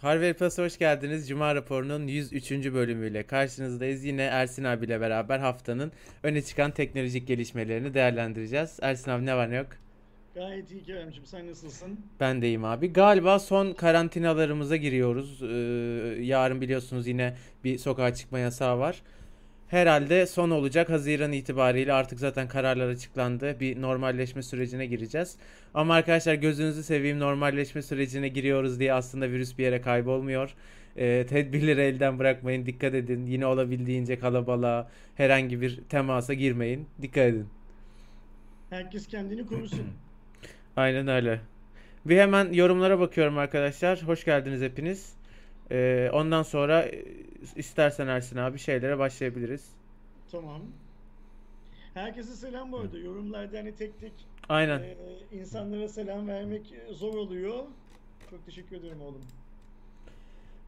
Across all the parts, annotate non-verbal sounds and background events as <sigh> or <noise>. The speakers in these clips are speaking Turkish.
Harvey Plus'a hoş geldiniz. Cuma raporunun 103. bölümüyle karşınızdayız. Yine Ersin abiyle beraber haftanın öne çıkan teknolojik gelişmelerini değerlendireceğiz. Ersin abi ne var ne yok? Gayet iyi Kerem'cim sen nasılsın? Ben deyim abi. Galiba son karantinalarımıza giriyoruz. Ee, yarın biliyorsunuz yine bir sokağa çıkma yasağı var. Herhalde son olacak. Haziran itibariyle artık zaten kararlar açıklandı. Bir normalleşme sürecine gireceğiz. Ama arkadaşlar gözünüzü seveyim normalleşme sürecine giriyoruz diye aslında virüs bir yere kaybolmuyor. Ee, tedbirleri elden bırakmayın. Dikkat edin. Yine olabildiğince kalabalığa, herhangi bir temasa girmeyin. Dikkat edin. Herkes kendini korusun. <clears throat> Aynen öyle. Bir hemen yorumlara bakıyorum arkadaşlar. Hoş geldiniz hepiniz. Ee, ondan sonra e, istersen Ersin abi şeylere başlayabiliriz. Tamam. Herkese selam bu arada. Yorumlarda hani tek tek Aynen. e, insanlara selam vermek zor oluyor. Çok teşekkür ederim oğlum.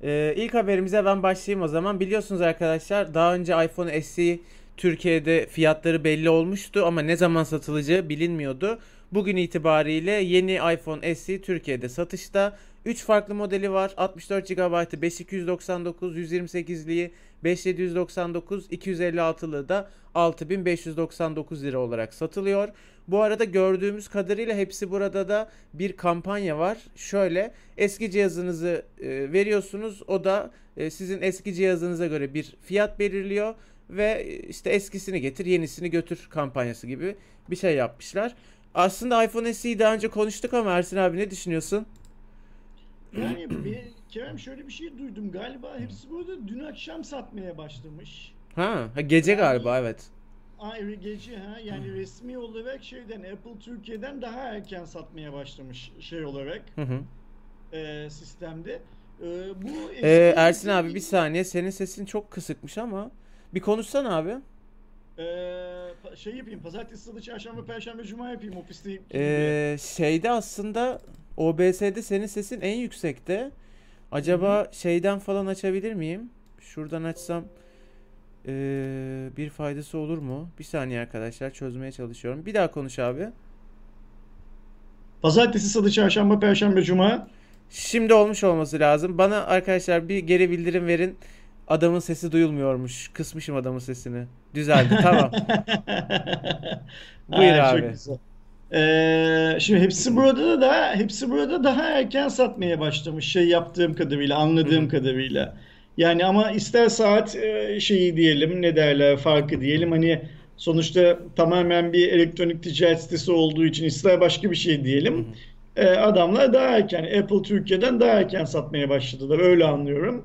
Ee, ilk haberimize ben başlayayım o zaman. Biliyorsunuz arkadaşlar daha önce iPhone SE Türkiye'de fiyatları belli olmuştu ama ne zaman satılacağı bilinmiyordu. Bugün itibariyle yeni iPhone SE Türkiye'de satışta. 3 farklı modeli var. 64 GB'ı 5299, 128'liği 5799, 256'lığı da 6599 lira olarak satılıyor. Bu arada gördüğümüz kadarıyla hepsi burada da bir kampanya var. Şöyle eski cihazınızı e, veriyorsunuz. O da e, sizin eski cihazınıza göre bir fiyat belirliyor ve e, işte eskisini getir, yenisini götür kampanyası gibi bir şey yapmışlar. Aslında iPhone SE'yi daha önce konuştuk ama Ersin abi ne düşünüyorsun? Yani bir, Kerem şöyle bir şey duydum. Galiba hepsi burada dün akşam satmaya başlamış. Ha, ha gece galiba evet. Ayrı gece ha yani resmi olarak şeyden Apple Türkiye'den daha erken satmaya başlamış şey olarak Hı hı. e, sistemde. E, bu Ee, Ersin abi bir saniye senin sesin çok kısıkmış ama bir konuşsana abi. Ee, şey yapayım pazartesi, salı, çarşamba, perşembe, cuma yapayım ofiste. Ee, şeyde aslında OBS'de senin sesin en yüksekte. Acaba şeyden falan açabilir miyim? Şuradan açsam ee, bir faydası olur mu? Bir saniye arkadaşlar çözmeye çalışıyorum. Bir daha konuş abi. Pazartesi, salı, çarşamba, perşembe, cuma. Şimdi olmuş olması lazım. Bana arkadaşlar bir geri bildirim verin. Adamın sesi duyulmuyormuş. Kısmışım adamın sesini. Düzeldi tamam. <laughs> Buyur Aa, çok abi. güzel. Ee, şimdi hepsi burada da hepsi burada daha erken satmaya başlamış şey yaptığım kadarıyla anladığım kadarıyla. Yani ama ister saat e, şeyi diyelim ne derler farkı diyelim hani sonuçta tamamen bir elektronik ticaret sitesi olduğu için ister başka bir şey diyelim. hı. E, adamlar daha erken Apple Türkiye'den daha erken satmaya başladılar öyle anlıyorum.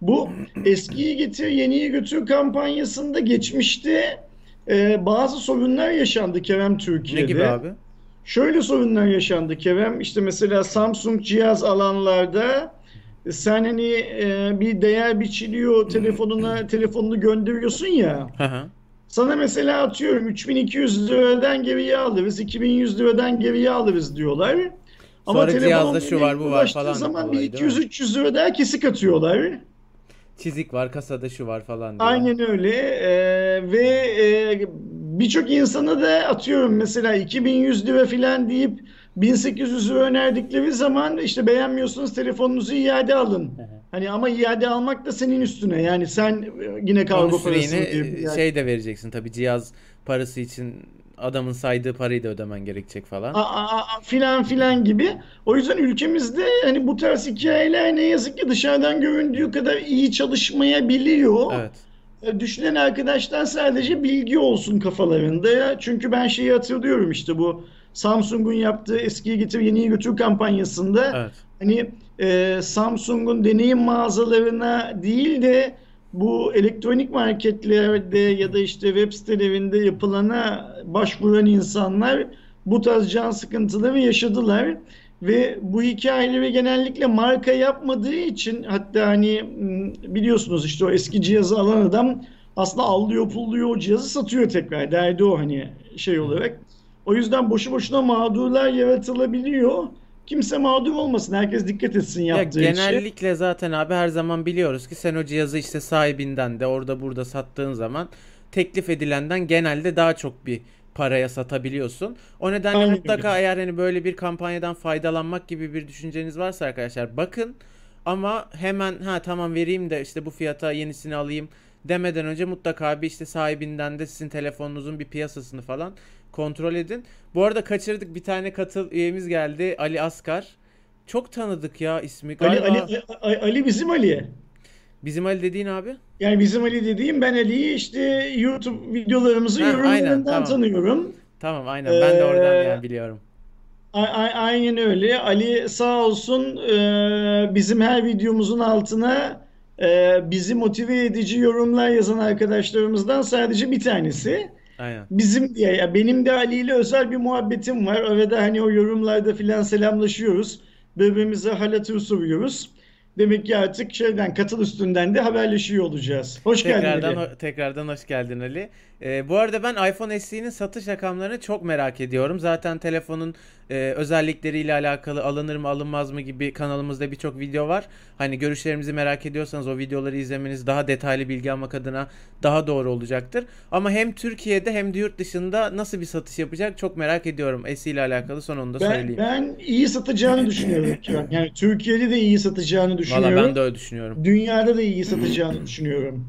Bu eskiyi getir yeniyi götür kampanyasında geçmişte e, bazı sorunlar yaşandı Kerem Ne gibi Türkiye'de. abi? Şöyle sorunlar yaşandı Kerem. İşte mesela Samsung cihaz alanlarda sen hani e, bir değer biçiliyor telefonuna telefonunu gönderiyorsun ya. Sana mesela atıyorum 3200 liradan geriye alırız, 2100 liradan geriye alırız diyorlar. Ama Sonra telefon cihazda şu var bu var falan zaman bir olayı değil mi? 200-300 lira daha kesik atıyorlar. Çizik var kasada şu var falan diye. Aynen öyle Ee, ve e, birçok insana da atıyorum mesela 2100 lira falan deyip 1800 lira önerdikleri zaman işte beğenmiyorsunuz telefonunuzu iade alın. Hı hı. Hani ama iade almak da senin üstüne yani sen e, yine kargo iade- şey de vereceksin tabii cihaz parası için adamın saydığı parayı da ödemen gerekecek falan. a- a- a- filan filan gibi. O yüzden ülkemizde hani bu tarz hikayeler ne yazık ki dışarıdan göründüğü kadar iyi çalışmayabiliyor. Evet. E, Düşünen arkadaşlar sadece bilgi olsun kafalarında. Çünkü ben şeyi hatırlıyorum işte bu Samsung'un yaptığı eskiyi getir yeniyi götür kampanyasında Evet. hani e, Samsung'un deneyim mağazalarına değil de bu elektronik marketlerde ya da işte web sitelerinde yapılana başvuran insanlar bu tarz can sıkıntıları yaşadılar. Ve bu hikayeleri genellikle marka yapmadığı için hatta hani m, biliyorsunuz işte o eski cihazı alan adam aslında allıyor pulluyor o cihazı satıyor tekrar. Derdi o hani şey olarak. O yüzden boşu boşuna mağdurlar yaratılabiliyor. Kimse mağdur olmasın. Herkes dikkat etsin Ya yaptığı işe. genellikle zaten abi her zaman biliyoruz ki sen o cihazı işte sahibinden de orada burada sattığın zaman teklif edilenden genelde daha çok bir paraya satabiliyorsun. O nedenle Aynen mutlaka öyle. eğer hani böyle bir kampanyadan faydalanmak gibi bir düşünceniz varsa arkadaşlar bakın Ama hemen ha tamam vereyim de işte bu fiyata yenisini alayım demeden önce mutlaka bir işte sahibinden de sizin telefonunuzun bir piyasasını falan kontrol edin. Bu arada kaçırdık bir tane katıl üyemiz geldi Ali Askar. Çok tanıdık ya ismi. Ali, Galiba Ali, Ali, Ali bizim Ali. bizim Ali dediğin abi. Yani bizim Ali dediğim ben Ali'yi işte YouTube Ha, aynen yorumlarından tamam. tanıyorum. Tamam aynen ben de oradan Ee, yani biliyorum. a- a- aynen öyle. Ali sağ olsun e, bizim her videomuzun altına e, bizi motive edici yorumlar yazan arkadaşlarımızdan sadece bir tanesi. Aynen. Bizim diye ya benim de Ali ile özel bir muhabbetim var. Arada hani o yorumlarda filan selamlaşıyoruz. Birbirimize hal hatır soruyoruz. Demek ki artık şeyden katıl üstünden de haberleşiyor olacağız. Hoş geldin Tekrardan Ali. ho- tekrardan hoş geldin Ali. Ee, bu arada ben iPhone SE'nin satış rakamlarını çok merak ediyorum. Zaten telefonun e, özellikleriyle alakalı alınır mı alınmaz mı gibi kanalımızda birçok video var. Hani görüşlerimizi merak ediyorsanız o videoları izlemeniz daha detaylı bilgi almak adına daha doğru olacaktır. Ama hem Türkiye'de hem de yurt dışında nasıl bir satış yapacak çok merak ediyorum. SE ile alakalı son onu da Ben, söyleyeyim. ben iyi satacağını düşünüyorum. Yani Türkiye'de de iyi satacağını Valla düşünüyorum. ben de öyle düşünüyorum. Dünyada da iyi satacağını düşünüyorum.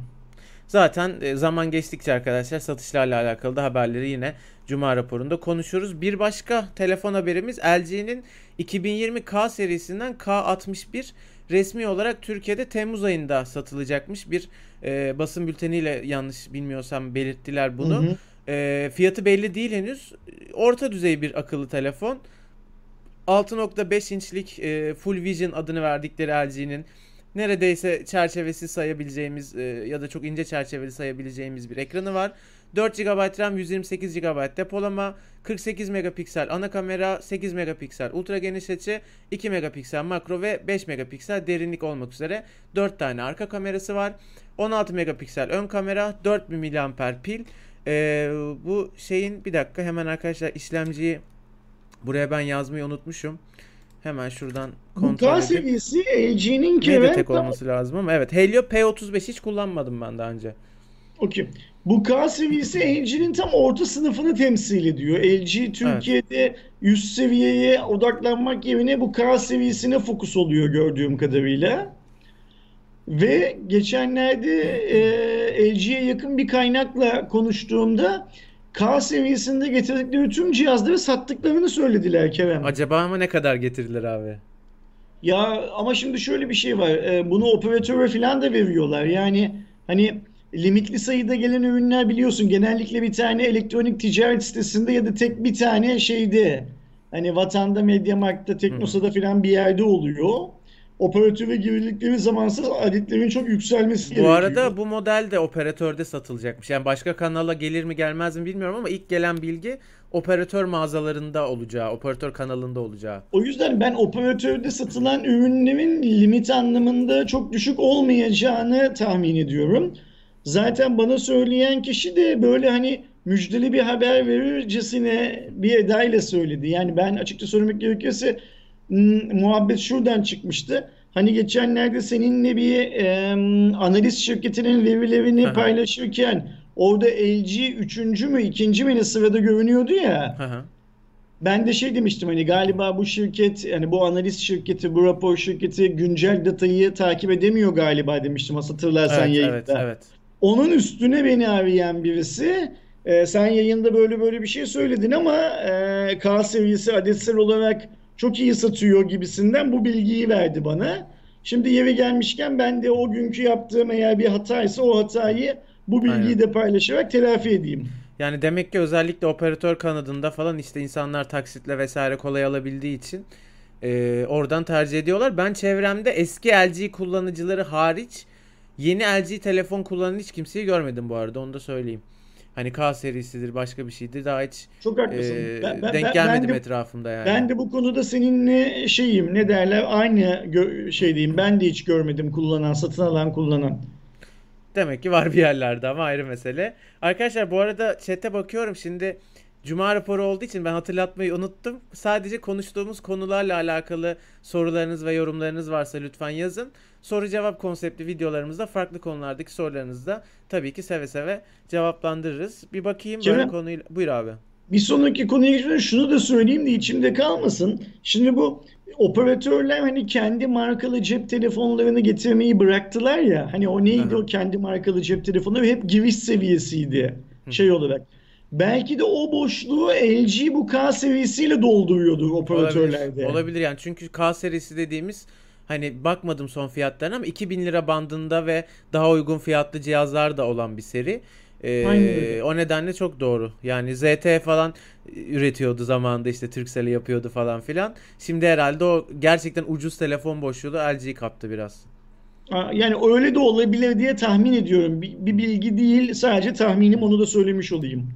Zaten e, zaman geçtikçe arkadaşlar satışlarla alakalı da haberleri yine Cuma raporunda konuşuruz. Bir başka telefon haberimiz LG'nin 2020 K serisinden K61 resmi olarak Türkiye'de Temmuz ayında satılacakmış. Bir e, basın bülteniyle yanlış bilmiyorsam belirttiler Hı bunu. hı. E, fiyatı belli değil henüz. Orta düzey bir akıllı telefon. 6.5 inçlik e, Full Vision adını verdikleri LG'nin neredeyse çerçevesi sayabileceğimiz e, ya da çok ince çerçeveli sayabileceğimiz bir ekranı var. 4 GB RAM, 128 GB depolama, 48 megapiksel ana kamera, 8 megapiksel ultra geniş açı, 2 megapiksel makro ve 5 megapiksel derinlik olmak üzere 4 tane arka kamerası var. 16 megapiksel ön kamera, 4000 mAh pil. E, bu şeyin bir dakika hemen arkadaşlar işlemciyi buraya ben yazmayı unutmuşum. Hemen şuradan kontrol edip seviyesi LG'nin Mediatek Kerem olması lazım ama evet Helio P35 hiç kullanmadım ben daha önce. Okey. Bu K seviyesi LG'nin tam orta sınıfını temsil ediyor. LG Türkiye'de üst seviyeye odaklanmak yerine bu K seviyesine fokus oluyor gördüğüm kadarıyla. Ve geçenlerde e, LG'ye yakın bir kaynakla konuştuğumda K seviyesinde getirdikleri tüm cihazları sattıklarını söylediler Kerem. Acaba ama ne kadar getirilir abi? Ya ama şimdi şöyle bir şey var. Ee, bunu operatöre falan da veriyorlar. Yani hani limitli sayıda gelen ürünler biliyorsun genellikle bir tane elektronik ticaret sitesinde ya da tek bir tane şeyde hani Vatan'da, Mediamarkt'ta, Teknosa'da falan bir yerde oluyor. Operatöre girdikleri zamansa adetlerin çok yükselmesi Bu gerekiyor. arada bu model de operatörde satılacakmış. Yani başka kanala gelir mi gelmez mi bilmiyorum ama ilk gelen bilgi operatör mağazalarında olacağı, operatör kanalında olacağı. O yüzden ben operatörde satılan ürünlerin limit anlamında çok düşük olmayacağını tahmin ediyorum. Zaten bana söyleyen kişi de böyle hani müjdeli bir haber verircesine bir edayla söyledi. Yani ben açıkça söylemek gerekirse muhabbet şuradan çıkmıştı. Hani geçenlerde seninle bir em, analiz şirketinin verilerini Aha. paylaşırken orada LG üçüncü mü ikinci mi ne sırada görünüyordu ya. Hı. Ben de şey demiştim hani galiba bu şirket yani bu analiz şirketi bu rapor şirketi güncel datayı takip edemiyor galiba demiştim hatırlarsan Evet, yayında. evet, evet. Onun üstüne beni arayan birisi e, sen yayında böyle böyle bir şey söyledin ama e, K seviyesi adetsel olarak çok iyi satıyor gibisinden bu bilgiyi verdi bana. Şimdi yeri gelmişken ben de o günkü yaptığım eğer bir hataysa o hatayı bu bilgiyi Aynen. de paylaşarak telafi edeyim. Yani demek ki özellikle operatör kanadında falan işte insanlar taksitle vesaire kolay alabildiği için e, oradan tercih ediyorlar. Ben çevremde eski LG kullanıcıları hariç yeni LG telefon kullanan hiç kimseyi görmedim bu arada onu da söyleyeyim. Hani K serisidir başka bir şeydir daha hiç Çok haklısın. e, Ben- ben- denk ben- gelmedim ben de- etrafımda yani. Ben de bu konuda seninle şeyim ne derler aynı şey diyeyim ben de hiç görmedim kullanan satın alan kullanan. Demek ki var bir yerlerde ama ayrı mesele. Arkadaşlar bu arada chat'e bakıyorum şimdi Cuma raporu olduğu için ben hatırlatmayı unuttum. Sadece konuştuğumuz konularla alakalı sorularınız ve yorumlarınız varsa lütfen yazın. Soru cevap konseptli videolarımızda farklı konulardaki sorularınızı da tabii ki seve seve cevaplandırırız. Bir bakayım böyle Kerem. konuyla. Buyur abi. Bir sonraki konuya geçmeden şunu da söyleyeyim de içimde kalmasın. Şimdi bu operatörler hani kendi markalı cep telefonlarını getirmeyi bıraktılar ya. Hani o neydi o kendi markalı cep telefonları hep giriş seviyesiydi şey olarak. Belki de o boşluğu LG bu K seviyesiyle dolduruyordu Olabilir. operatörlerde. Olabilir yani çünkü K serisi dediğimiz hani bakmadım son fiyatlarına ama 2000 lira bandında ve daha uygun fiyatlı cihazlar da olan bir seri. Ee, Aynen o nedenle çok doğru. Yani ZTE falan üretiyordu zamanında işte Turkcell'e yapıyordu falan filan. Şimdi herhalde o gerçekten ucuz telefon boşluğu LG kaptı biraz. Yani öyle de olabilir diye tahmin ediyorum. Bir, bir bilgi değil sadece tahminim onu da söylemiş olayım.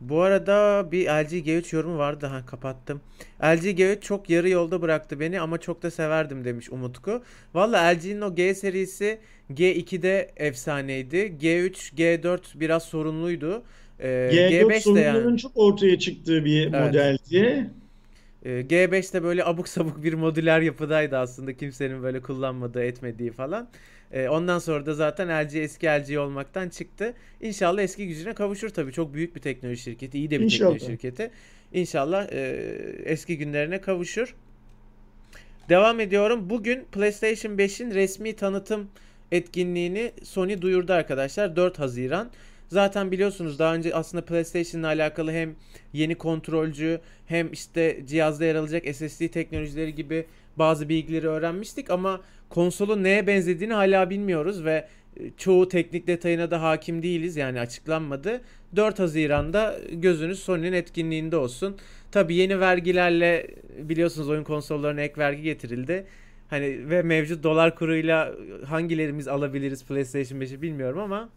Bu arada bir LG G3 yorumu vardı. Ha kapattım. LG G3 çok yarı yolda bıraktı beni ama çok da severdim demiş Umutku. Valla LG'nin o G serisi G2'de efsaneydi. G3, G4 biraz sorunluydu. Ee, G4 G5 de yani. çok ortaya çıktığı bir Evet. modeldi. Ee, G5 de böyle abuk sabuk bir modüler yapıdaydı aslında. Kimsenin böyle kullanmadığı etmediği falan. Ee, ondan sonra da zaten LG eski LG olmaktan çıktı. İnşallah eski gücüne kavuşur tabii. Çok büyük bir teknoloji şirketi. iyi de bir İnşallah. teknoloji şirketi. İnşallah e, eski günlerine kavuşur. Devam ediyorum. Bugün PlayStation 5'in resmi tanıtım etkinliğini Sony duyurdu arkadaşlar. 4 Haziran. Zaten biliyorsunuz daha önce aslında PlayStation'la alakalı hem yeni kontrolcü hem işte cihazda yer alacak SSD teknolojileri gibi bazı bilgileri öğrenmiştik ama konsolun neye benzediğini hala bilmiyoruz ve e, çoğu teknik detayına da hakim değiliz yani açıklanmadı. 4 Haziran'da gözünüz Sony'nin etkinliğinde olsun. Tabi yeni vergilerle biliyorsunuz oyun konsollarına ek vergi getirildi. Hani ve mevcut dolar kuruyla hangilerimiz alabiliriz PlayStation 5'i bilmiyorum ama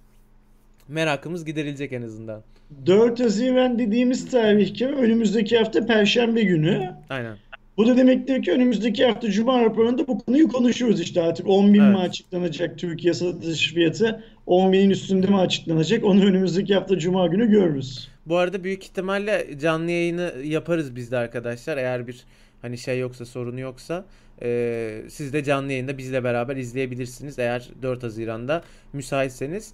merakımız giderilecek en azından. 4 Haziran dediğimiz tarih ki önümüzdeki hafta Perşembe günü. Aynen. Bu da demektir ki önümüzdeki hafta Cuma raporunda bu konuyu konuşuyoruz işte artık 10 bin mi Evet. açıklanacak Türkiye satış fiyatı 10 binin üstünde mi açıklanacak onu önümüzdeki hafta Cuma günü görürüz. Bu arada büyük ihtimalle canlı yayını yaparız biz de arkadaşlar. Eğer bir hani şey yoksa sorunu yoksa eee, siz de canlı yayında bizle beraber izleyebilirsiniz eğer 4 Haziran'da müsaitseniz.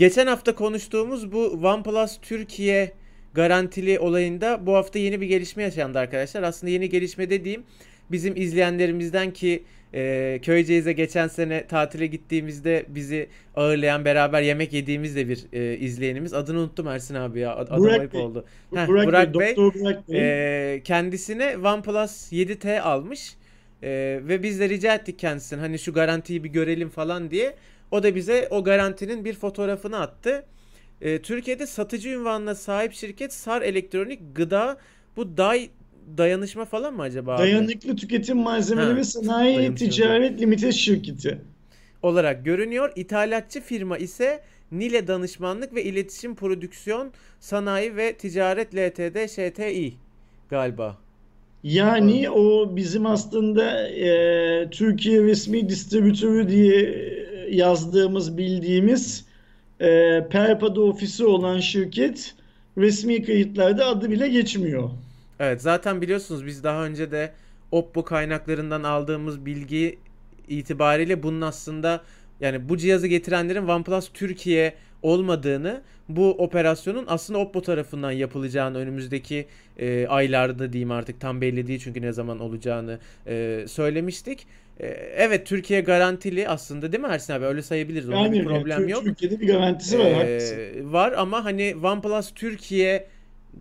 Geçen hafta konuştuğumuz bu OnePlus Türkiye garantili olayında bu hafta yeni bir gelişme yaşandı arkadaşlar. Aslında yeni gelişme dediğim bizim izleyenlerimizden ki e, Köyceğiz'e geçen sene tatile gittiğimizde bizi ağırlayan beraber yemek yediğimiz de bir e, izleyenimiz. Adını unuttum Ersin abi ya. Ad- Adım Burak ayıp Bey. oldu. Heh, Burak, Burak Bey, Doktor Burak Bey. e, kendisine OnePlus 7T almış E, ve biz de rica ettik kendisine hani şu garantiyi bir görelim falan diye. O da bize o garantinin bir fotoğrafını attı. E, Türkiye'de satıcı ünvanına sahip şirket Sar Elektronik Gıda bu day dayanışma falan mı acaba abi? Dayanıklı Tüketim Malzemeleri Ha, Sanayi dayanışma. Ticaret Limited Şirketi. olarak görünüyor. İthalatçı firma ise Nile Danışmanlık ve İletişim Prodüksiyon Sanayi ve Ticaret Ltd ŞTİ galiba. Yani o bizim aslında e, Türkiye resmi distribütörü diye yazdığımız bildiğimiz e, Perpa'da ofisi olan şirket resmi kayıtlarda adı bile geçmiyor. Evet zaten biliyorsunuz biz daha önce de Oppo kaynaklarından aldığımız bilgi itibariyle bunun aslında yani bu cihazı getirenlerin OnePlus Türkiye olmadığını bu operasyonun aslında Oppo tarafından yapılacağını önümüzdeki e, aylarda diyeyim artık tam belli değil çünkü ne zaman olacağını e, söylemiştik. E, evet Türkiye garantili aslında değil mi Ersin abi öyle sayabiliriz onda Yani bir problem yok. Türkiye'de bir garantisi var, Ee, var ama hani OnePlus Türkiye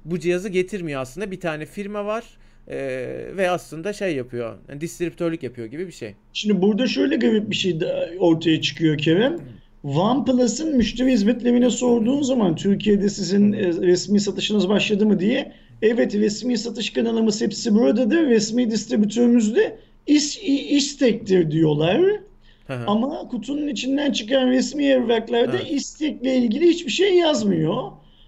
bu cihazı getirmiyor aslında. Bir tane firma var ee, ve aslında şey yapıyor. Yani distribütörlük yapıyor gibi bir şey. Şimdi burada şöyle garip bir şey ortaya çıkıyor Kerem. OnePlus'ın müşteri hizmetlerine sorduğun zaman Türkiye'de sizin e, resmi satışınız başladı mı diye evet resmi satış kanalımız hepsi buradadır. Resmi distribütörümüz de İs, İstek'tir diyorlar. Ama kutunun içinden çıkan resmi evraklarda Evet. İstek'le ilgili hiçbir şey yazmıyor.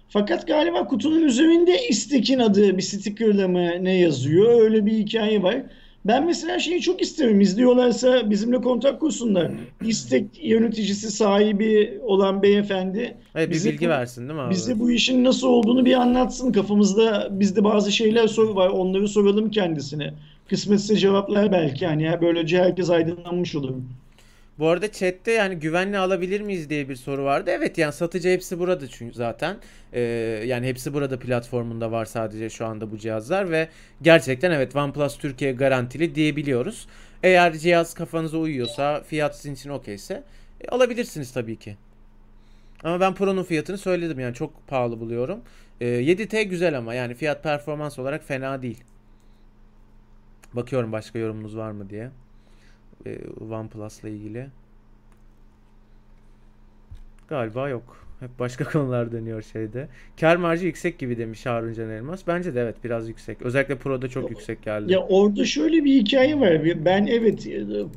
Fakat galiba kutunun üzerinde İstek'in adı bir stickerlama ne yazıyor. Öyle bir hikaye var. Ben mesela şeyi çok isterim. İzliyorlarsa bizimle kontak kursunlar. İstek yöneticisi sahibi olan beyefendi bir bize bilgi bu- versin değil mi abi? bize bu işin nasıl olduğunu bir anlatsın. Kafamızda bizde bazı şeyler soru var. Onları soralım kendisine. Kısmetse cevaplar belki. Yani ya böylece herkes aydınlanmış olur. Bu arada chatte yani güvenli alabilir miyiz diye bir soru vardı. Evet yani satıcı hepsi burada çünkü zaten. Ee, yani hepsi burada platformunda var sadece şu anda bu cihazlar ve gerçekten evet OnePlus Türkiye garantili diyebiliyoruz. Eğer cihaz kafanıza uyuyorsa, fiyat sizin için okeyse e, alabilirsiniz tabii ki. Ama ben Pro'nun fiyatını söyledim yani çok pahalı buluyorum. Ee, 7T güzel ama yani fiyat performans olarak fena değil. Bakıyorum başka yorumunuz var mı diye. Ee, OnePlus'la ilgili. Galiba yok. Hep başka <laughs> konular dönüyor şeyde. Kar marjı yüksek gibi demiş Harun Can Elmas. Bence de evet biraz yüksek. Özellikle Pro'da çok yüksek geldi. Ya orada şöyle bir hikaye var. Ben evet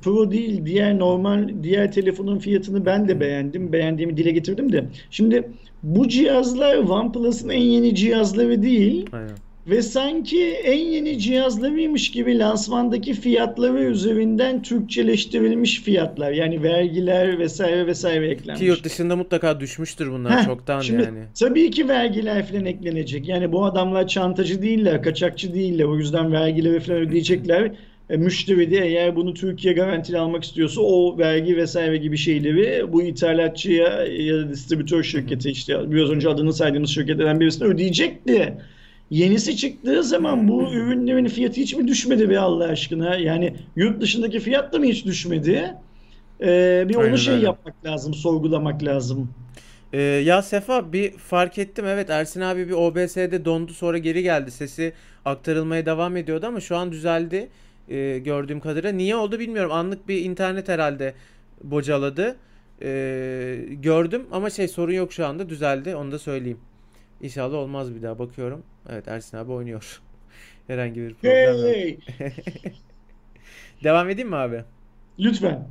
Pro değil diğer normal diğer telefonun fiyatını ben de beğendim. Beğendiğimi dile getirdim de. Şimdi bu cihazlar OnePlus'ın en yeni cihazları değil. Aynen. Ve sanki en yeni cihazlarıymış gibi lansmandaki fiyatları üzerinden Türkçeleştirilmiş fiyatlar. Yani vergiler vesaire vesaire eklenmiş. Ki yurt dışında mutlaka düşmüştür bunlar Heh, çoktan Şimdi yani. tabii ki vergiler falan eklenecek. Yani bu adamlar çantacı değiller, kaçakçı değiller. O yüzden vergileri falan ödeyecekler. E, müşteri de eğer bunu Türkiye garantili almak istiyorsa o vergi vesaire gibi şeyleri bu ithalatçıya ya da distribütör şirketi işte biraz önce adını saydığımız şirketlerden birisine ödeyecekti. Yenisi çıktığı zaman bu ürünlerin fiyatı hiç mi düşmedi be Allah aşkına? Yani yurt dışındaki fiyat da mı hiç düşmedi? Ee, bir onu Aynen şey öyle. yapmak lazım, sorgulamak lazım. Ee, ya Sefa bir fark ettim evet Ersin abi bir OBS'de dondu sonra geri geldi. Sesi aktarılmaya devam ediyordu ama şu an düzeldi ee, gördüğüm kadarıyla. Niye oldu bilmiyorum. Anlık bir internet herhalde bocaladı. Ee, gördüm ama şey sorun yok şu anda düzeldi onu da söyleyeyim. İnşallah olmaz bir daha bakıyorum. Evet Ersin abi oynuyor. <laughs> Herhangi bir problem yok. <laughs> Devam edeyim mi abi? lütfen.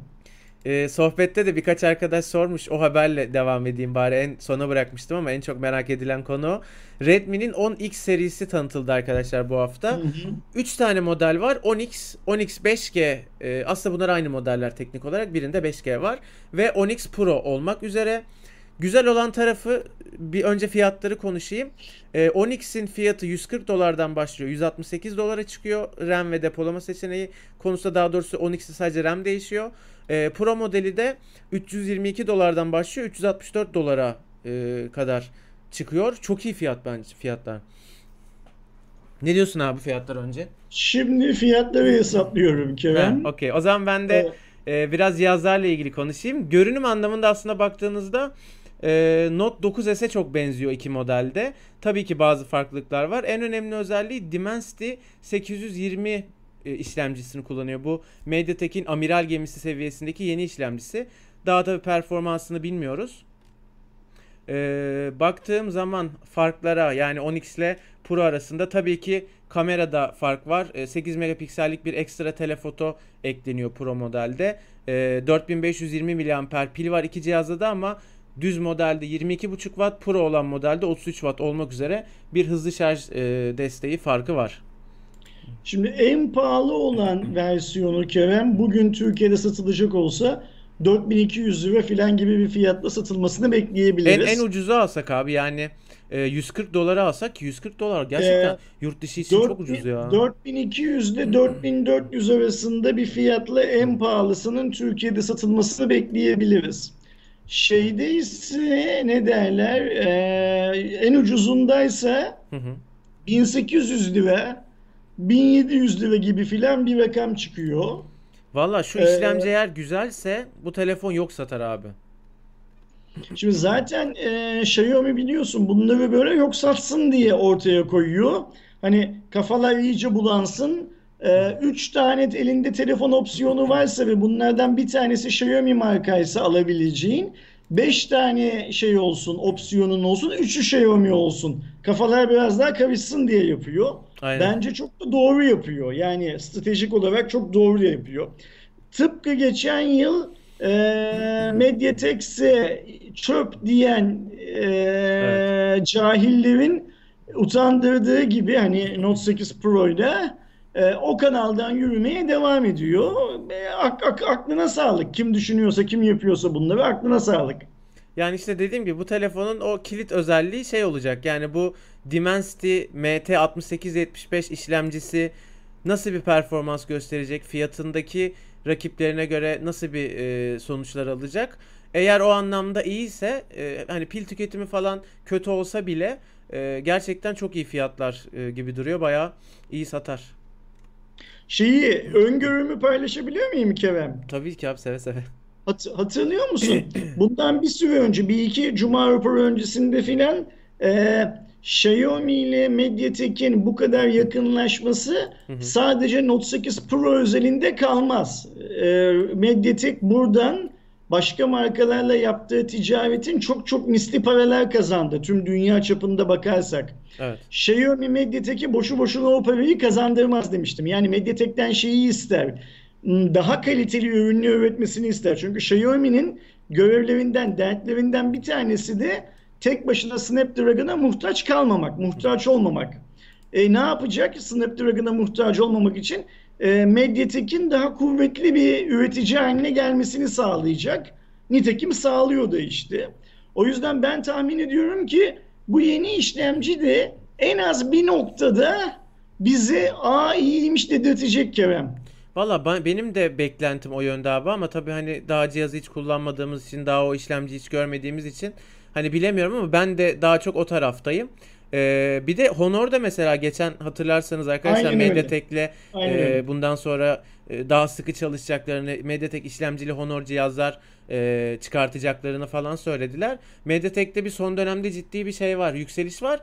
Ee, sohbette de birkaç arkadaş sormuş. O haberle devam edeyim bari. En sona bırakmıştım ama en çok merak edilen konu. Redmi'nin 10X serisi tanıtıldı arkadaşlar bu hafta. Hı hı. 3 tane model var. 10X, 10X 5G. Ee, aslında bunlar aynı modeller teknik olarak. Birinde 5G var. Ve 10X Pro olmak üzere. Güzel olan tarafı bir önce fiyatları konuşayım. Ee, 10X'in fiyatı 140 dolardan başlıyor. 168 dolara çıkıyor. RAM ve depolama seçeneği konusunda daha doğrusu 10X'te sadece RAM değişiyor. Ee, Pro modeli de 322 dolardan başlıyor. 364 dolara e, kadar çıkıyor. Çok iyi fiyat bence fiyatlar. Ne diyorsun abi fiyatlar önce? Şimdi fiyatları hesaplıyorum Kerem. Okey. O zaman ben de e, biraz cihazlarla ilgili konuşayım. Görünüm anlamında aslında baktığınızda e, Note 9S'e çok benziyor iki modelde. Tabii ki bazı farklılıklar var. En önemli özelliği Dimensity 820 e, işlemcisini kullanıyor. Bu MediaTek'in amiral gemisi seviyesindeki yeni işlemcisi. Daha tabii performansını bilmiyoruz. Ee, baktığım zaman farklara yani 10X ile Pro arasında tabii ki kamerada fark var. Ee, 8 megapiksellik bir ekstra telefoto ekleniyor Pro modelde. Ee, 4520 mAh pil var iki cihazda da ama düz modelde 22.5 watt, Pro olan modelde 33 watt olmak üzere bir hızlı şarj e, desteği farkı var. Şimdi en pahalı olan versiyonu Kerem bugün Türkiye'de satılacak olsa 4200 lira falan gibi bir fiyatla satılmasını En, bekleyebiliriz. en ucuzu alsak abi yani e, 140 dolara alsak 140 dolar gerçekten Ee, yurt dışı için çok ucuz ya. 4200 ile 4400 arasında bir fiyatla en pahalısının Türkiye'de satılmasını bekleyebiliriz. Şeyde ise ne derler ee, en ucuzundaysa Hı hı. 1800 lira 1700 lira gibi filan bir rakam çıkıyor. Valla şu Ee, işlemci eğer güzelse bu telefon yok satar abi. Şimdi zaten e, Xiaomi biliyorsun bunları böyle yok satsın diye ortaya koyuyor. Hani kafalar iyice bulansın. E, üç tane elinde telefon opsiyonu varsa ve bunlardan bir tanesi Xiaomi markaysa alabileceğin. Beş tane şey olsun, opsiyonun olsun, üçü Xiaomi olsun. Kafalar biraz daha karışsın diye yapıyor. Aynen. Bence çok da doğru yapıyor. Yani stratejik olarak çok doğru yapıyor. Tıpkı geçen yıl e, Mediatek'se çöp diyen e, cahillerin utandırdığı gibi hani Note 8 Pro'yla e, o kanaldan yürümeye devam ediyor. E, ak- ak- aklına sağlık. Kim düşünüyorsa, kim yapıyorsa bunları aklına sağlık. Yani işte dediğim gibi bu telefonun o kilit özelliği şey olacak. Yani bu Dimensity MT6875 işlemcisi nasıl bir performans gösterecek? Fiyatındaki rakiplerine göre nasıl bir e, sonuçlar alacak? Eğer o anlamda iyiyse e, hani pil tüketimi falan kötü olsa bile e, gerçekten çok iyi fiyatlar e, gibi duruyor. Bayağı iyi satar. Şeyi öngörümü paylaşabiliyor muyum Kerem? Tabii ki abi seve seve. Hat hatırlıyor musun? <clears throat> Bundan bir süre önce, bir iki cuma raporu öncesinde filan e, Xiaomi ile Mediatek'in bu kadar yakınlaşması hı hı. sadece Note 8 Pro özelinde kalmaz. E, Mediatek buradan başka markalarla yaptığı ticaretin çok çok misli paralar kazandı. Tüm dünya çapında bakarsak. Evet. Xiaomi Mediatek'e boşu boşuna o parayı kazandırmaz demiştim. Yani Mediatek'ten şeyi ister. Daha kaliteli ürünü üretmesini ister. Çünkü Xiaomi'nin görevlerinden, dertlerinden bir tanesi de tek başına Snapdragon'a muhtaç kalmamak, muhtaç olmamak. E, ne yapacak Snapdragon'a muhtaç olmamak için? E, daha kuvvetli bir üretici haline gelmesini sağlayacak. Nitekim sağlıyor da işte. O yüzden ben tahmin ediyorum ki bu yeni işlemci de en az bir noktada bize aa iyiymiş dedirtecek Kerem. Valla benim de beklentim o yönde abi ama tabii hani daha cihazı hiç kullanmadığımız için daha o işlemci hiç görmediğimiz için hani bilemiyorum ama ben de daha çok o taraftayım. Ee, bir de Honor'da mesela geçen hatırlarsanız arkadaşlar Mediatek'le e, bundan sonra e, daha sıkı çalışacaklarını, Mediatek işlemcili Honor cihazlar e, çıkartacaklarını falan söylediler. Mediatek'te bir son dönemde ciddi bir şey var, yükseliş var.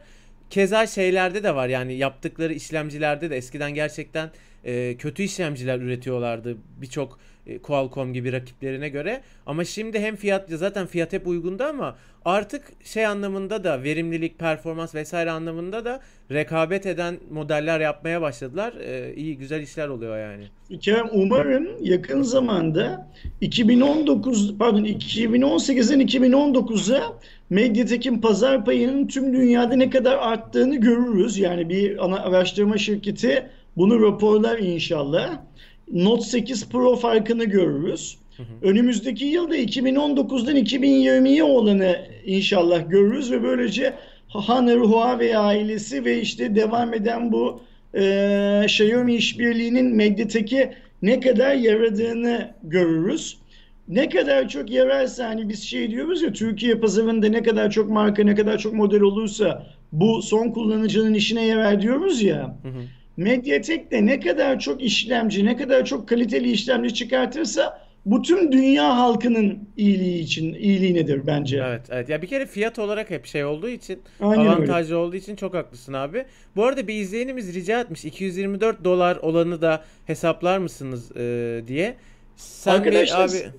Keza şeylerde de var yani yaptıkları işlemcilerde de eskiden gerçekten e, kötü işlemciler üretiyorlardı birçok Qualcomm gibi rakiplerine göre. Ama şimdi hem fiyat zaten fiyat hep uygundu ama artık şey anlamında da verimlilik, performans vesaire anlamında da rekabet eden modeller yapmaya başladılar. Ee, iyi güzel işler oluyor yani. Kerem umarım yakın zamanda 2019 pardon 2018'den 2019'a Mediatek'in pazar payının tüm dünyada ne kadar arttığını görürüz. Yani bir ana araştırma şirketi bunu raporlar inşallah. Note 8 Pro farkını görürüz. Hı hı. Önümüzdeki yılda 2019'dan 2020'ye olanı inşallah görürüz ve böylece Honor, Huawei ailesi ve işte devam eden bu e, Xiaomi işbirliğinin Mediatek'e ne kadar yaradığını görürüz. Ne kadar çok yararsa hani biz şey diyoruz ya Türkiye pazarında ne kadar çok marka ne kadar çok model olursa bu son kullanıcının işine yarar diyoruz ya. Hı hı. Mediatek de ne kadar çok işlemci, ne kadar çok kaliteli işlemci çıkartırsa bu tüm dünya halkının iyiliği için iyiliğinedir bence. Evet, evet. Ya bir kere fiyat olarak hep şey olduğu için, Aynen avantajlı öyle. olduğu için çok haklısın abi. Bu arada bir izleyenimiz rica etmiş 224 dolar olanı da hesaplar mısınız e, diye. Sen Arkadaşlar, bir abi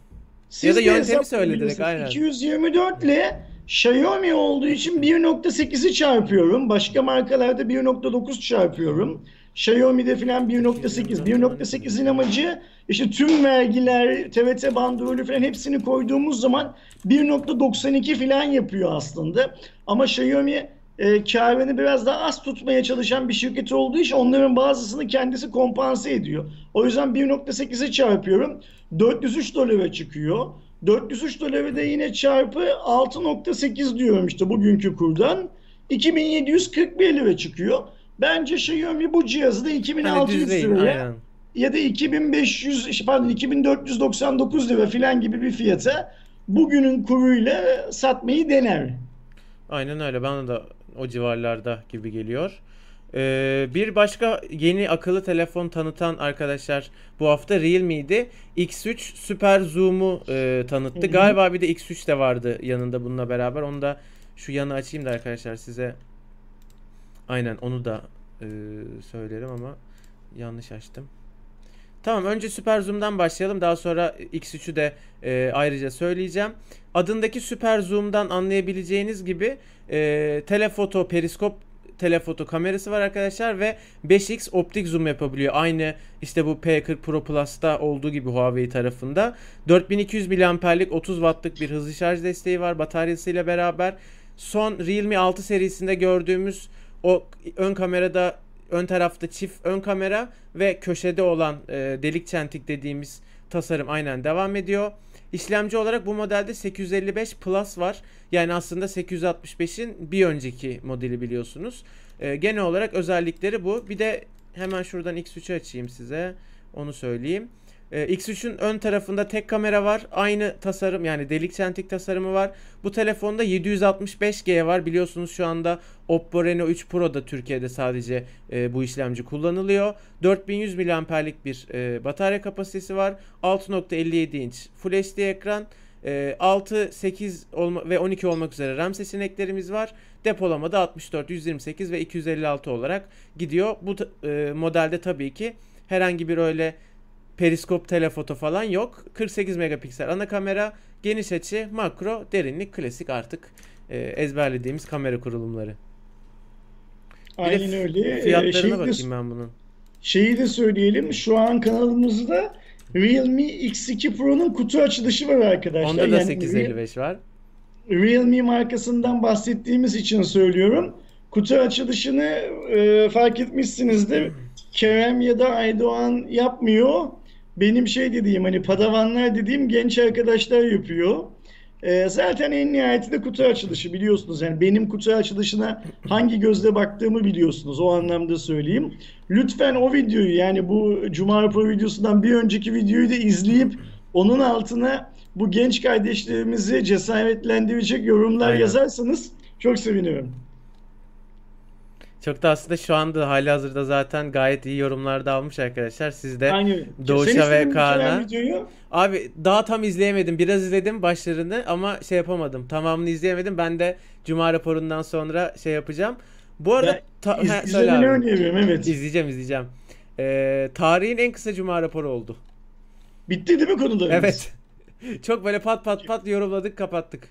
ya da yöntemi söyle direkt aynen. 224 ile Xiaomi olduğu için 1.8'i çarpıyorum. Başka markalarda 1.9 çarpıyorum. Xiaomi'de filan 1.8. 1.8'in amacı işte tüm vergiler, TVT bandrolü falan hepsini koyduğumuz zaman 1.92 filan yapıyor aslında. Ama Xiaomi e, karını biraz daha az tutmaya çalışan bir şirket olduğu için onların bazısını kendisi kompanse ediyor. O yüzden 1.8'e çarpıyorum. 403 dolara çıkıyor. 403 doları da yine çarpı 6.8 diyorum işte bugünkü kurdan. 2741 lira çıkıyor. Bence Xiaomi bu cihazı da 2600 hani liraya ya da 2500 pardon 2499 lira filan gibi bir fiyata bugünün kuruyla satmayı dener. Aynen öyle. Bana da o civarlarda gibi geliyor. Ee, bir başka yeni akıllı telefon tanıtan arkadaşlar bu hafta Realme'ydi. X3 Super Zoom'u e, tanıttı. Hı-hı. Galiba bir de X3 de vardı yanında bununla beraber. Onu da şu yanı açayım da arkadaşlar size Aynen onu da e, söylerim ama yanlış açtım. Tamam önce Süper Zoom'dan başlayalım. Daha sonra X3'ü de e, ayrıca söyleyeceğim. Adındaki Süper Zoom'dan anlayabileceğiniz gibi e, telefoto, periskop telefoto kamerası var arkadaşlar ve 5x optik zoom yapabiliyor. Aynı işte bu P40 Pro Plus'ta olduğu gibi Huawei tarafında. 4200 mAh'lik 30 wattlık bir hızlı şarj desteği var bataryasıyla beraber. Son Realme 6 serisinde gördüğümüz o ön kamerada ön tarafta çift ön kamera ve köşede olan e, delik çentik dediğimiz tasarım aynen devam ediyor. İşlemci olarak bu modelde 855 Plus var. Yani aslında 865'in bir önceki modeli biliyorsunuz. E, genel olarak özellikleri bu. Bir de hemen şuradan X3'ü açayım size. Onu söyleyeyim. Ee, X3'ün ön tarafında tek kamera var. Aynı tasarım yani delik çentik tasarımı var. Bu telefonda 765G var. Biliyorsunuz şu anda Oppo Reno 3 Pro'da Türkiye'de sadece e, bu işlemci kullanılıyor. 4100 mAh'lik bir e, batarya kapasitesi var. 6.57 inç Full HD ekran. E, 6, 8 olma, ve 12 olmak üzere RAM seçeneklerimiz var. Depolamada 64, 128 ve 256 olarak gidiyor. Bu e, modelde tabii ki herhangi bir öyle periskop telefoto falan yok. 48 megapiksel ana kamera, geniş açı, makro, derinlik, klasik artık e, ezberlediğimiz kamera kurulumları. Aynen öyle. Fiyatlarına şeyi bakayım de, ben bunun. Şeyi de söyleyelim. Şu an kanalımızda Realme X2 Pro'nun kutu açılışı var arkadaşlar. Onda da yani 855 var. Realme markasından bahsettiğimiz için söylüyorum. Kutu açılışını e, fark etmişsinizdir. Kerem ya da Aydoğan yapmıyor benim şey dediğim hani padavanlar dediğim genç arkadaşlar yapıyor. E, zaten en nihayetinde kutu açılışı biliyorsunuz. Yani benim kutu açılışına hangi gözle baktığımı biliyorsunuz. O anlamda söyleyeyim. Lütfen o videoyu yani bu Cuma Rapor videosundan bir önceki videoyu da izleyip onun altına bu genç kardeşlerimizi cesaretlendirecek yorumlar Aynen. yazarsanız çok sevinirim. Çok da aslında şu anda hali hazırda zaten gayet iyi yorumlar da almış arkadaşlar. Siz de Aynen. Doğuş'a ve Kaan'a. Abi daha tam izleyemedim. Biraz izledim başlarını ama şey yapamadım. Tamamını izleyemedim. Ben de Cuma raporundan sonra şey yapacağım. Bu arada ta- iz, ha, izlemeni evet. İzleyeceğim izleyeceğim. Ee, tarihin en kısa Cuma raporu oldu. Bitti değil mi konularımız? Evet. <laughs> Çok böyle pat pat pat yorumladık kapattık.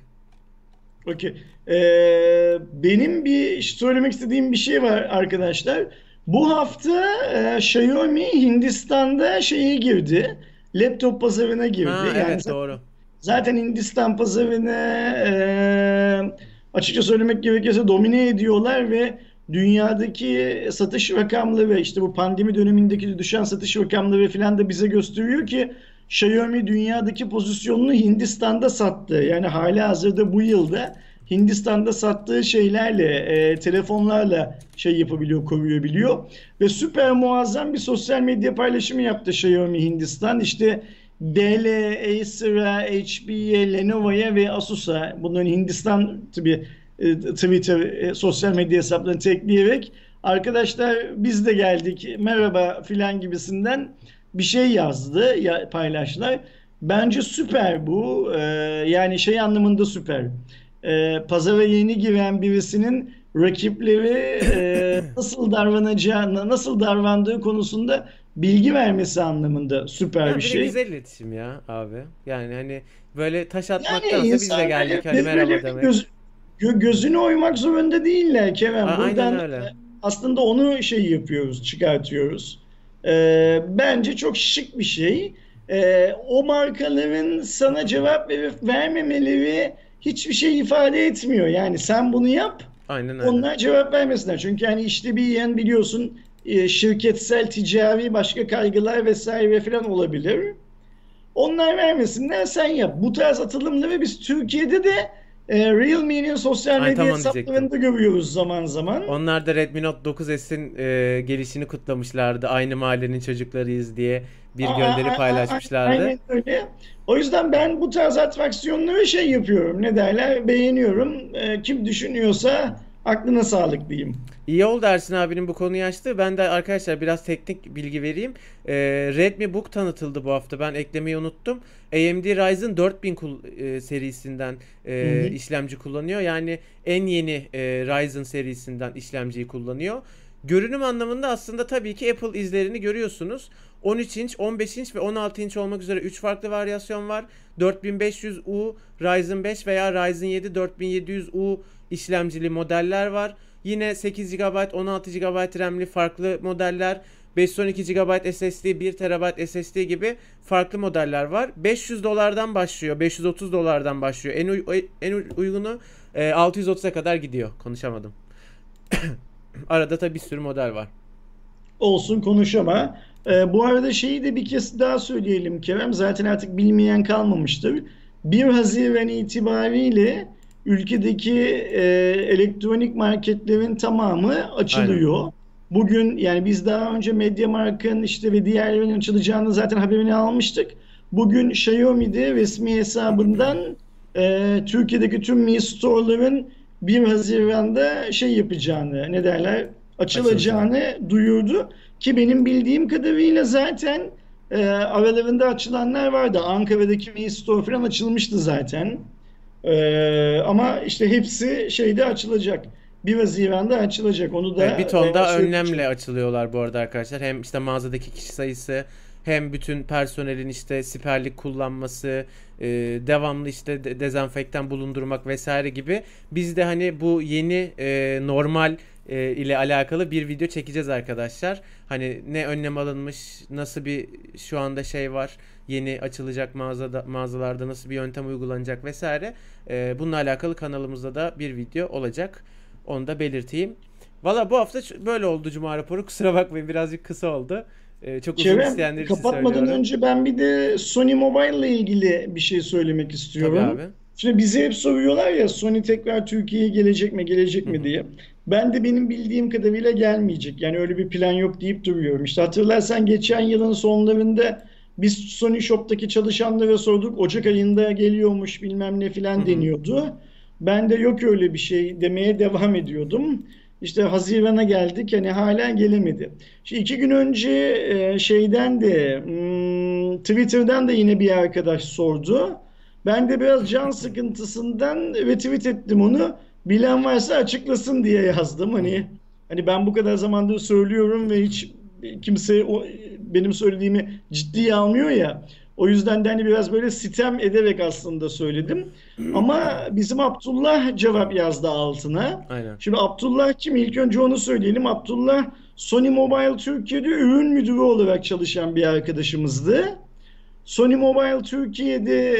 Okey. Ee, benim bir söylemek istediğim bir şey var arkadaşlar. Bu hafta e, Xiaomi Hindistan'da şeye girdi. Laptop pazarına girdi. Ha, yani evet doğru. Zaten Hindistan pazarını e, açıkça söylemek gerekirse domine ediyorlar ve dünyadaki satış rakamları ve işte bu pandemi dönemindeki düşen satış rakamları falan da bize gösteriyor ki Xiaomi dünyadaki pozisyonunu Hindistan'da sattı. Yani hali hazırda bu yılda Hindistan'da sattığı şeylerle, e, telefonlarla şey yapabiliyor, koruyabiliyor. Ve süper muazzam bir sosyal medya paylaşımı yaptı Xiaomi Hindistan. İşte Dell, Acer'a, HP'ye, Lenovo'ya ve Asus'a bunların Hindistan tabi e, Twitter, e, sosyal medya hesaplarını tekleyerek arkadaşlar biz de geldik merhaba filan gibisinden bir şey yazdı, ya, paylaştılar. Bence süper bu. Ee, yani şey anlamında süper. Ee, pazara yeni giren birisinin rakipleri e, <laughs> nasıl davranacağını, nasıl davrandığı konusunda bilgi vermesi anlamında süper ya bir şey. güzel iletişim ya abi. Yani hani böyle taş atmaktansa yani biz de geldik hani merhaba demek. Göz, gö, gözünü oymak zorunda değiller Kerem. Aa, Buradan öyle. aslında onu şey yapıyoruz, çıkartıyoruz. E, bence çok şık bir şey. E, o markaların sana cevap verip vermemeleri hiçbir şey ifade etmiyor. Yani sen bunu yap. Aynen öyle. Onlar cevap vermesinler. Çünkü yani işte bir yiyen biliyorsun e, şirketsel, ticari başka kaygılar vesaire falan olabilir. Onlar vermesinler sen yap. Bu tarz atılımları biz Türkiye'de de e, Realme'nin sosyal medya hesaplarında görüyoruz zaman zaman. Onlar da Redmi Note 9S'in e, gelişini kutlamışlardı. Aynı mahallenin çocuklarıyız diye bir gönderi paylaşmışlardı. Aynen öyle. O yüzden ben bu tarz atraksiyonları şey yapıyorum. Ne derler? Beğeniyorum. E, kim düşünüyorsa aklına sağlık diyeyim. İyi oldu Ersin abinin bu konuyu açtı. Ben de arkadaşlar biraz teknik bilgi vereyim. Ee, Redmi Book tanıtıldı bu hafta. Ben eklemeyi unuttum. AMD Ryzen 4000 e, serisinden e, işlemci kullanıyor. Yani en yeni e, Ryzen serisinden işlemciyi kullanıyor. Görünüm anlamında aslında tabii ki Apple izlerini görüyorsunuz. 13 inç, 15 inç ve 16 inç olmak üzere 3 farklı varyasyon var. 4500U, Ryzen 5 veya Ryzen 7 4700U işlemcili modeller var. Yine 8 GB, 16 GB RAM'li farklı modeller, 512 GB SSD, 1 TB SSD gibi farklı modeller var. 500 dolardan başlıyor, 530 dolardan başlıyor. En, uy- en uygunu e, 630'a kadar gidiyor. Konuşamadım. <coughs> Arada tabi bir sürü model var. Olsun konuşama. Ee, bu arada şeyi de bir kez daha söyleyelim Kerem. Zaten artık bilmeyen kalmamıştır. 1 Haziran itibariyle ülkedeki e, elektronik marketlerin tamamı açılıyor. Bugün yani biz daha önce MediaMarkt'ın işte ve diğerlerinin açılacağını zaten haberini almıştık. Bugün Xiaomi'de resmi hesabından e, Türkiye'deki tüm Mi Store'ların 1 Haziran'da şey yapacağını ne derler açılacağını Açılacak. duyurdu. Ki benim bildiğim kadarıyla zaten e, aralarında açılanlar vardı. Ankara'daki Mi Store falan açılmıştı zaten. E, ama işte hepsi şeyde açılacak. 1 Haziran'da açılacak. Onu da evet, bir ton da önlemle açılıyorlar bu arada arkadaşlar. Hem işte mağazadaki kişi sayısı hem bütün personelin işte siperlik kullanması, e, devamlı işte de, dezenfektan bulundurmak vesaire gibi biz de hani bu yeni e, normal e, ile alakalı bir video çekeceğiz arkadaşlar. Hani ne önlem alınmış, nasıl bir şu anda şey var, yeni açılacak mağazada mağazalarda nasıl bir yöntem uygulanacak vesaire. E, bununla alakalı kanalımızda da bir video olacak. Onu da belirteyim. Valla bu hafta böyle oldu Cuma raporu. <laughs> Kusura bakmayın birazcık kısa oldu. Ee, çok uzun Kerem, isteyenler için kapatmadan önce ben bir de Sony Mobile ile ilgili bir şey söylemek istiyorum. Tabii abi. Şimdi bizi hep soruyorlar ya Sony tekrar Türkiye'ye gelecek mi gelecek mi diye. Ben de benim bildiğim kadarıyla gelmeyecek. Yani öyle bir plan yok deyip duruyorum. İşte hatırlarsan geçen yılın sonlarında biz Sony Shop'taki çalışanlara sorduk. Ocak ayında geliyormuş bilmem ne filan deniyordu. Ben de yok öyle bir şey demeye devam ediyordum. İşte Haziran'a geldik hani hala gelemedi. Şimdi iki gün önce e, şeyden de hmm, Twitter'dan da yine bir arkadaş sordu. Ben de biraz can sıkıntısından retweet ettim onu. Bilen varsa açıklasın diye yazdım. Hani hani ben bu kadar zamandır söylüyorum ve hiç kimse o, benim söylediğimi ciddiye almıyor ya. O yüzden de hani biraz böyle sitem ederek aslında söyledim. Ama bizim Abdullah cevap yazdı altına. Aynen. Şimdi Abdullah kim? İlk önce onu söyleyelim. Abdullah Sony Mobile Türkiye'de ürün müdürü olarak çalışan bir arkadaşımızdı. Sony Mobile Türkiye'de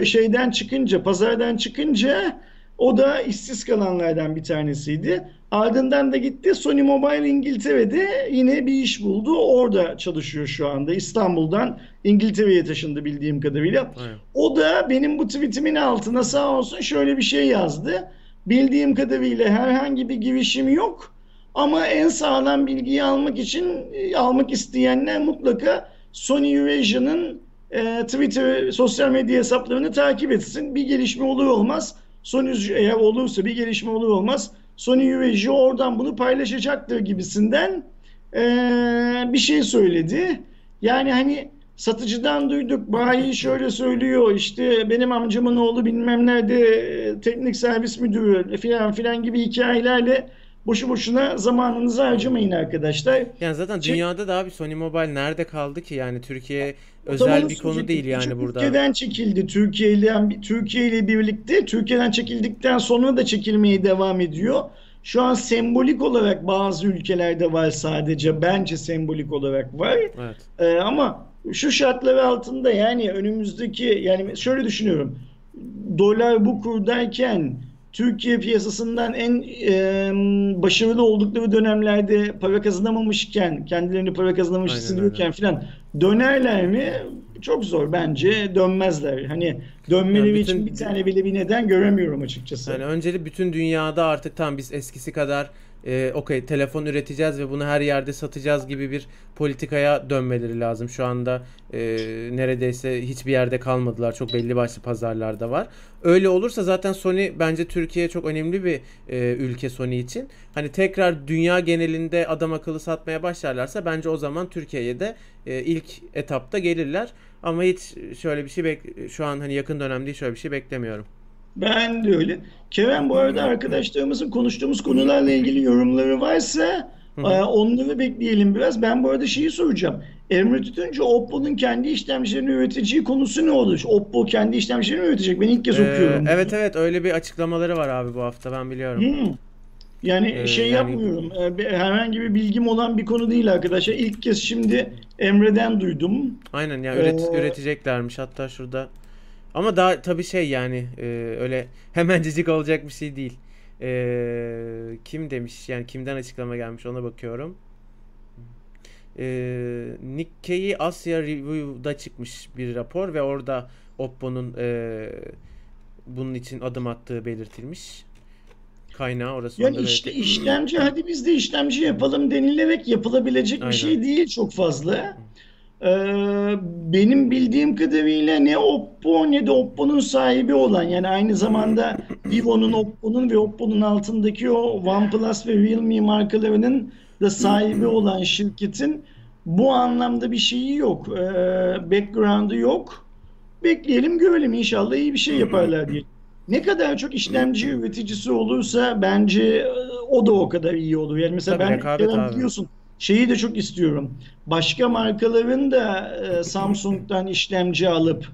e, şeyden çıkınca, pazardan çıkınca o da işsiz kalanlardan bir tanesiydi. Ardından da gitti Sony Mobile İngiltere'de yine bir iş buldu. Orada çalışıyor şu anda. İstanbul'dan İngiltere'ye taşındı bildiğim kadarıyla. Evet. O da benim bu tweetimin altına sağ olsun şöyle bir şey yazdı. Bildiğim kadarıyla herhangi bir girişim yok. Ama en sağlam bilgiyi almak için almak isteyenler mutlaka Sony Eurasia'nın e, Twitter sosyal medya hesaplarını takip etsin. Bir gelişme olur olmaz. Sony eğer olursa bir gelişme olur olmaz Sony UVJ oradan bunu paylaşacaktır gibisinden e, bir şey söyledi. Yani hani satıcıdan duyduk bayi şöyle söylüyor işte benim amcamın oğlu bilmem nerede e, teknik servis müdürü filan filan gibi hikayelerle boşu boşuna zamanınızı harcamayın arkadaşlar. Yani zaten Çek... dünyada da abi Sony Mobile nerede kaldı ki yani Türkiye özel bir konu değil yani burada. Türkiye'den çekildi. Türkiye ile Türkiye ile birlikte Türkiye'den çekildikten sonra da çekilmeye devam ediyor. Şu an sembolik olarak bazı ülkelerde var sadece. Bence sembolik olarak var. Evet. Ee, ama şu şartlar altında yani önümüzdeki yani şöyle düşünüyorum. Dolar bu kurdayken Türkiye piyasasından en e, başarılı oldukları dönemlerde para kazanamamışken, kendilerini para kazanamamış hissediyorken filan dönerler mi? Çok zor bence dönmezler. Hani dönmeleri yani bütün, için bir tane bile bir neden göremiyorum açıkçası. Yani önceli bütün dünyada artık tam biz eskisi kadar e, okey telefon üreteceğiz ve bunu her yerde satacağız gibi bir politikaya dönmeleri lazım. Şu anda e, neredeyse hiçbir yerde kalmadılar. Çok belli başlı pazarlarda var. Öyle olursa zaten Sony bence Türkiye çok önemli bir e, ülke Sony için. Hani tekrar dünya genelinde adam akıllı satmaya başlarlarsa bence o zaman Türkiye'ye de e, ilk etapta gelirler. Ama hiç şöyle bir şey bek şu an hani yakın dönemde şöyle bir şey beklemiyorum. Ben de öyle. Kerem bu arada arkadaşlarımızın konuştuğumuz konularla ilgili yorumları varsa Hı hı. onları bekleyelim biraz. Ben bu arada şeyi soracağım. Emre Tütüncü Oppo'nun kendi işlemcilerini üreteceği konusu ne olur? Oppo kendi işlemcilerini üretecek. Ben ilk kez ee, okuyorum. Evet evet öyle bir açıklamaları var abi bu hafta ben biliyorum. Hı. Yani ee, şey yani... yapmıyorum. Herhangi bir bilgim olan bir konu değil arkadaşlar. İlk kez şimdi Emre'den duydum. Aynen ya üret, ee... üreteceklermiş hatta şurada ama daha tabii şey yani e, öyle hemencecik olacak bir şey değil. E, kim demiş yani kimden açıklama gelmiş ona bakıyorum. E, Nikkei Asya Review'da çıkmış bir rapor ve orada Oppo'nun e, bunun için adım attığı belirtilmiş. kaynağı orası. Yani işte belki- işlemci hadi biz de işlemci yapalım denilerek yapılabilecek Aynen. bir şey değil çok fazla. Ee, benim bildiğim kadarıyla ne Oppo ne de Oppo'nun sahibi olan yani aynı zamanda Vivo'nun, Oppo'nun ve Oppo'nun altındaki o OnePlus ve Realme markalarının da sahibi olan şirketin bu anlamda bir şeyi yok. Ee, background'ı yok. Bekleyelim görelim inşallah iyi bir şey yaparlar diye. Ne kadar çok işlemci üreticisi olursa bence e, o da o kadar iyi olur. Yani mesela Tabii, ben Kerem abi. Şeyi de çok istiyorum. Başka markaların da e, Samsung'dan işlemci alıp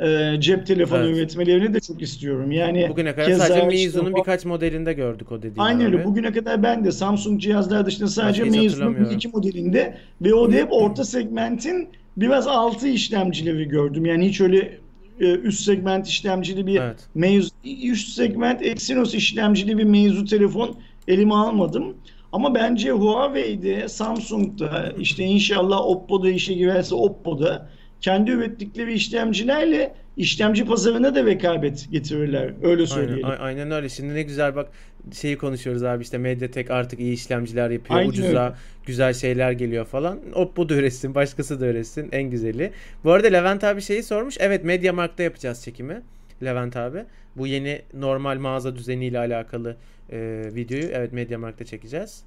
e, cep telefonu Evet. üretmelerini de çok istiyorum. Yani Bugüne kadar keza sadece işte Meizu'nun o- birkaç modelinde gördük o dediğin Aynen öyle. Bugüne kadar ben de Samsung cihazlar dışında sadece Meizu'nun. 2 modelinde ve o da hep orta segmentin biraz altı işlemcileri gördüm. Yani hiç öyle e, üst segment işlemcili bir Evet. Meizu, üst segment Exynos işlemcili bir Meizu telefon elime almadım. Ama bence Huawei'de, Samsung'da, işte inşallah Oppo'da işe girerse Oppo'da kendi ürettikleri işlemcilerle işlemci pazarına da rekabet getirirler. Öyle Aynen, söyleyelim. a- aynen öyle. Şimdi ne güzel bak şeyi konuşuyoruz abi işte MediaTek artık iyi işlemciler yapıyor. Aynen Ucuza öyle. güzel şeyler geliyor falan. Oppo da üretsin, başkası da üretsin. En güzeli. Bu arada Levent abi şeyi sormuş. Evet MediaMarkt'ta yapacağız çekimi. Levent abi. Bu yeni normal mağaza düzeniyle alakalı e, videoyu evet MediaMarkt'ta çekeceğiz.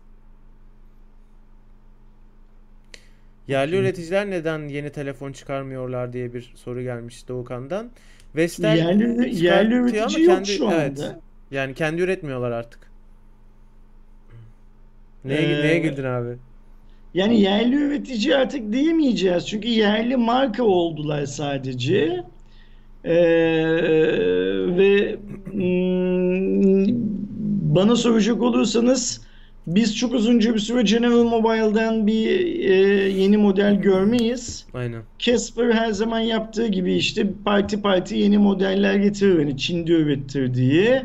Yerli üreticiler neden yeni telefon çıkarmıyorlar diye bir soru gelmiş Doğukan'dan. Vestel Yerli, yerli üretici yok kendi- şu anda. evet. Yani kendi üretmiyorlar artık. Neye, Ee, neye güldün abi? Yani yerli üretici artık diyemeyeceğiz. Çünkü yerli marka oldular sadece. Ee, ve mm, bana soracak olursanız biz çok uzunca bir süre General Mobile'dan bir e, yeni model görmeyiz. Aynen. Casper her zaman yaptığı gibi işte parti parti yeni modeller getirir. Hani Çin'de ürettirdiği.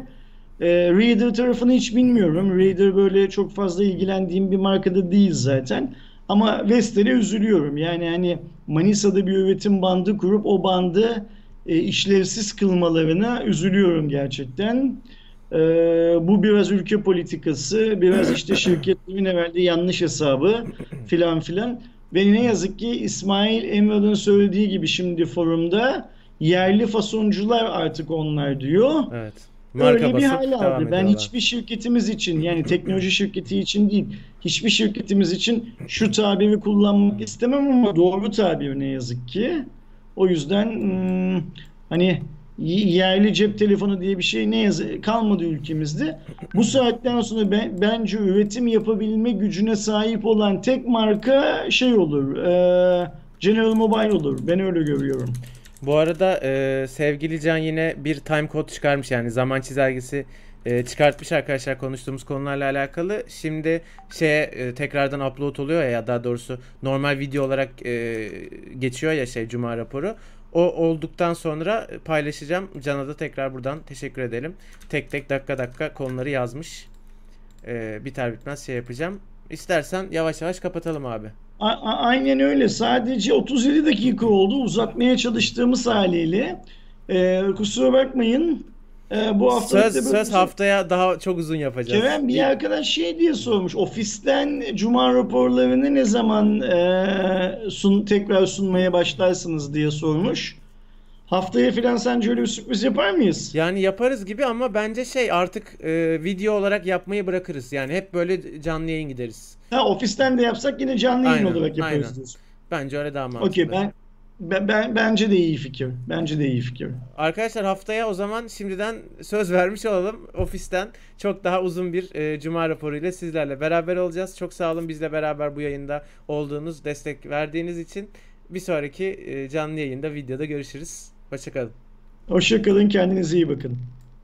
Ee, Reader tarafını hiç bilmiyorum. Reader böyle çok fazla ilgilendiğim bir markada değil zaten. Ama Vestel'e üzülüyorum. Yani hani Manisa'da bir üretim bandı kurup o bandı e, işlevsiz kılmalarına üzülüyorum gerçekten. Ee, bu biraz ülke politikası, biraz işte <laughs> şirketlerin evvelde yanlış hesabı filan filan. Ve ne yazık ki İsmail Emre'nin söylediği gibi şimdi forumda yerli fasoncular artık onlar diyor. Evet. Marka Öyle bir hal aldı. Ben hiçbir şirketimiz için yani teknoloji şirketi için değil, hiçbir şirketimiz için şu tabiri kullanmak istemem ama doğru tabir ne yazık ki. O yüzden hmm, hani yerli cep telefonu diye bir şey ne yazık kalmadı ülkemizde. Bu saatten sonra ben, bence üretim yapabilme gücüne sahip olan tek marka şey olur. eee, General Mobile olur. Ben öyle görüyorum. Bu arada e, sevgili Can yine bir time code çıkarmış yani zaman çizelgesi e, çıkartmış arkadaşlar konuştuğumuz konularla alakalı. Şimdi şeye e, tekrardan upload oluyor ya daha doğrusu normal video olarak e, geçiyor ya şey Cuma raporu. O olduktan sonra paylaşacağım. Can'a da tekrar buradan teşekkür edelim. Tek tek dakika dakika konuları yazmış. E, biter bitmez şey yapacağım. İstersen yavaş yavaş kapatalım abi. A- a- aynen öyle. Sadece 37 dakika oldu uzatmaya çalıştığımız haliyle. Ee, kusura bakmayın. Ee, bu hafta Söz söz haftaya daha çok uzun yapacağız. Kerem bir arkadaş şey diye sormuş. Ofisten cuma raporlarını ne zaman e, sun tekrar sunmaya başlarsınız diye sormuş. Haftaya filan sence öyle bir sürpriz yapar mıyız? Yani yaparız gibi ama bence şey artık e, video olarak yapmayı bırakırız. Yani hep böyle canlı yayın gideriz. Ha ofisten de yapsak yine canlı yayın Aynen, olarak yaparız aynen. diyorsun. Bence öyle daha mantıklı. Okey ben, ben, ben bence de iyi fikir. Bence de iyi fikir. Arkadaşlar haftaya o zaman şimdiden söz vermiş olalım. Ofisten çok daha uzun bir e, cuma raporuyla sizlerle beraber olacağız. Çok sağ olun bizle beraber bu yayında olduğunuz, destek verdiğiniz için. Bir sonraki e, canlı yayında, videoda görüşürüz. Hoşçakalın. Hoşça kalın, kendinize iyi bakın.